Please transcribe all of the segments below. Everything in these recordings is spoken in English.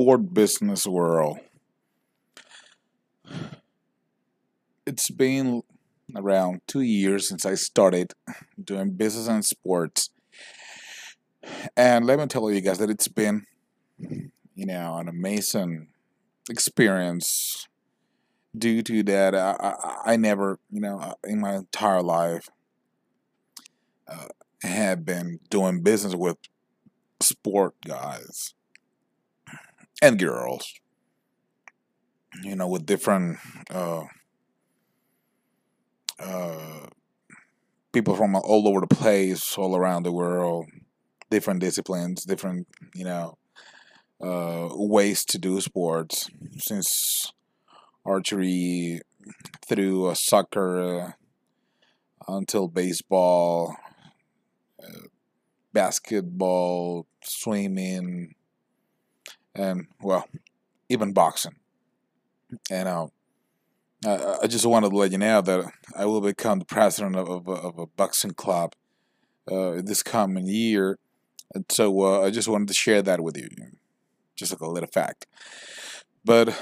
sport business world. It's been around two years since I started doing business and sports. And let me tell you guys that it's been, you know, an amazing experience due to that I, I, I never, you know, in my entire life uh, have been doing business with sport guys and girls, you know, with different uh, uh, people from all over the place, all around the world, different disciplines, different, you know, uh, ways to do sports. Since archery through soccer uh, until baseball, uh, basketball, swimming, and well, even boxing. And uh, I just wanted to let you know that I will become the president of, of, of a boxing club uh, this coming year. And so uh, I just wanted to share that with you, just like a little fact. But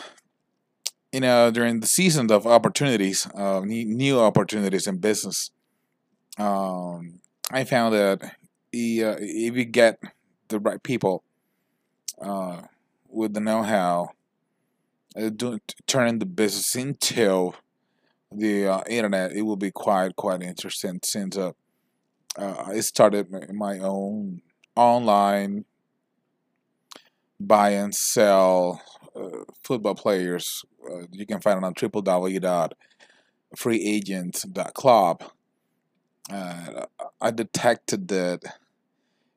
you know, during the season of opportunities, uh, new opportunities in business, um, I found that if you get the right people uh, with the know-how, uh, turning the business into the uh, internet, it will be quite quite interesting. Since uh, I started my own online buy and sell uh, football players. Uh, you can find it on www.freeagent.club. Uh, I detected that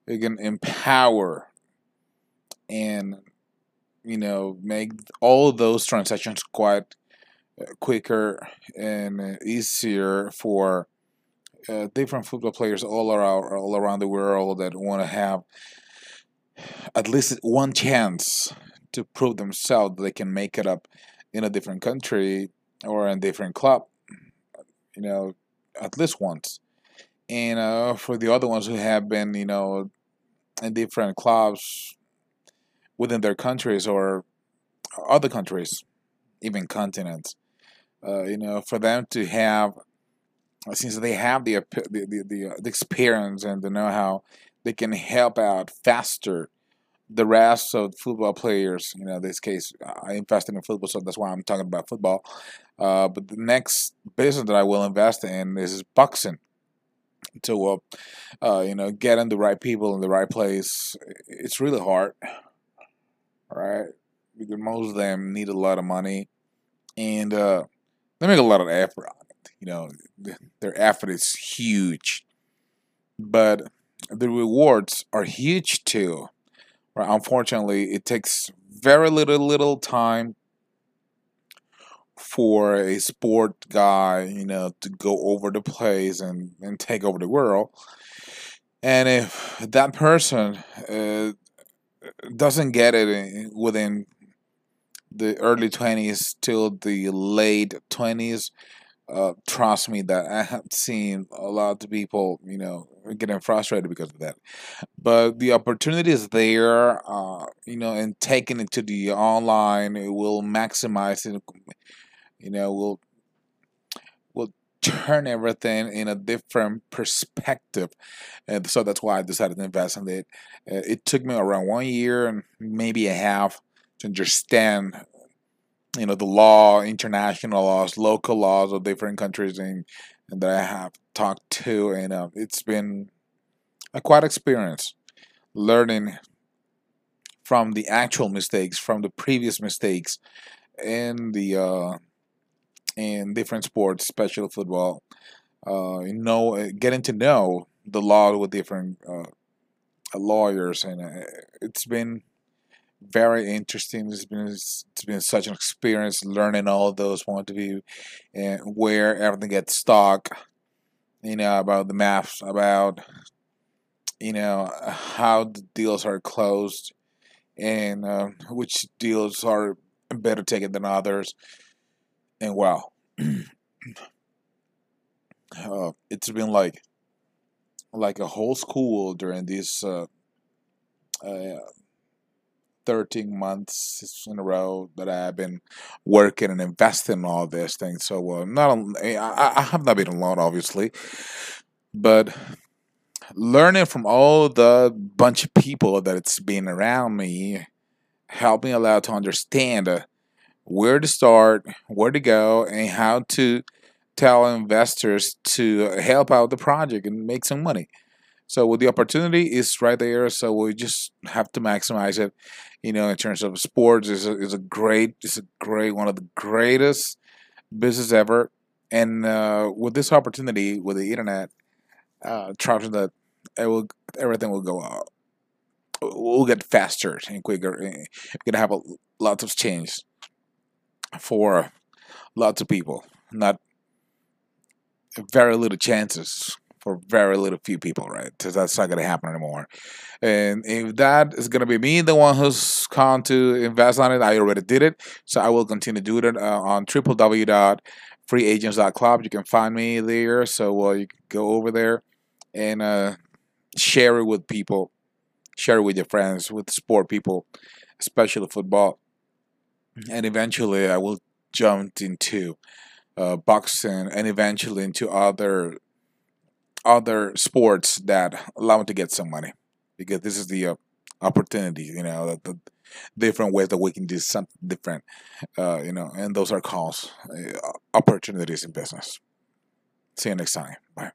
it can empower and you know make all those transactions quite uh, quicker and easier for uh, different football players all around all around the world that want to have at least one chance to prove themselves that they can make it up in a different country or in a different club you know at least once. And uh, for the other ones who have been you know in different clubs within their countries or other countries even continents uh, you know for them to have since they have the the, the, the, uh, experience and the know-how they can help out faster the rest of football players, you know, in this case, I invested in football, so that's why I'm talking about football. Uh, but the next business that I will invest in is boxing. To, uh, uh, you know, getting the right people in the right place, it's really hard, right? Because most of them need a lot of money, and uh, they make a lot of effort on it. You know, their effort is huge, but the rewards are huge too Right? Unfortunately, it takes very little little time for a sport guy, you know, to go over the place and, and take over the world. And if that person uh, doesn't get it within the early 20s till the late 20s, uh, trust me that I have seen a lot of people, you know, getting frustrated because of that. But the opportunity is there, uh, you know, and taking it to the online, it will maximize it, you know, will turn everything in a different perspective. And so that's why I decided to invest in it. Uh, it took me around one year and maybe a half to understand you know the law, international laws, local laws of different countries, and, and that I have talked to, and uh, it's been a quite experience learning from the actual mistakes, from the previous mistakes, and the uh, in different sports, especially football. Uh, you know, getting to know the law with different uh, lawyers, and uh, it's been very interesting. It's been it's been such an experience learning all those point of view and where everything gets stuck. You know about the maps, about you know how the deals are closed, and uh, which deals are better taken than others. And wow, uh, it's been like like a whole school during these uh, uh, 13 months in a row that I've been working and investing in all this things. So uh, not I, I have not been alone, obviously, but learning from all the bunch of people that it's been around me helped me a lot to understand uh, where to start, where to go, and how to tell investors to help out the project and make some money. So with the opportunity is right there, so we just have to maximize it. You know, in terms of sports, is a, is a great, is a great one of the greatest business ever. And uh, with this opportunity with the internet, uh, trusting that it will everything will go out. We'll get faster and quicker. We're gonna have a lot of change for lots of people. Not very little chances for very little few people, right? Because that's not going to happen anymore. And if that is going to be me, the one who's gone to invest on it, I already did it. So I will continue to do it uh, on www.freeagents.club. You can find me there. So uh, you can go over there and uh, share it with people, share it with your friends, with sport people, especially football. And eventually I will jump into uh, boxing and eventually into other other sports that allow me to get some money. Because this is the uh, opportunity you know the, the, different ways that we can do something different uh, you know and those are calls uh, opportunities in business. See you next time. Bye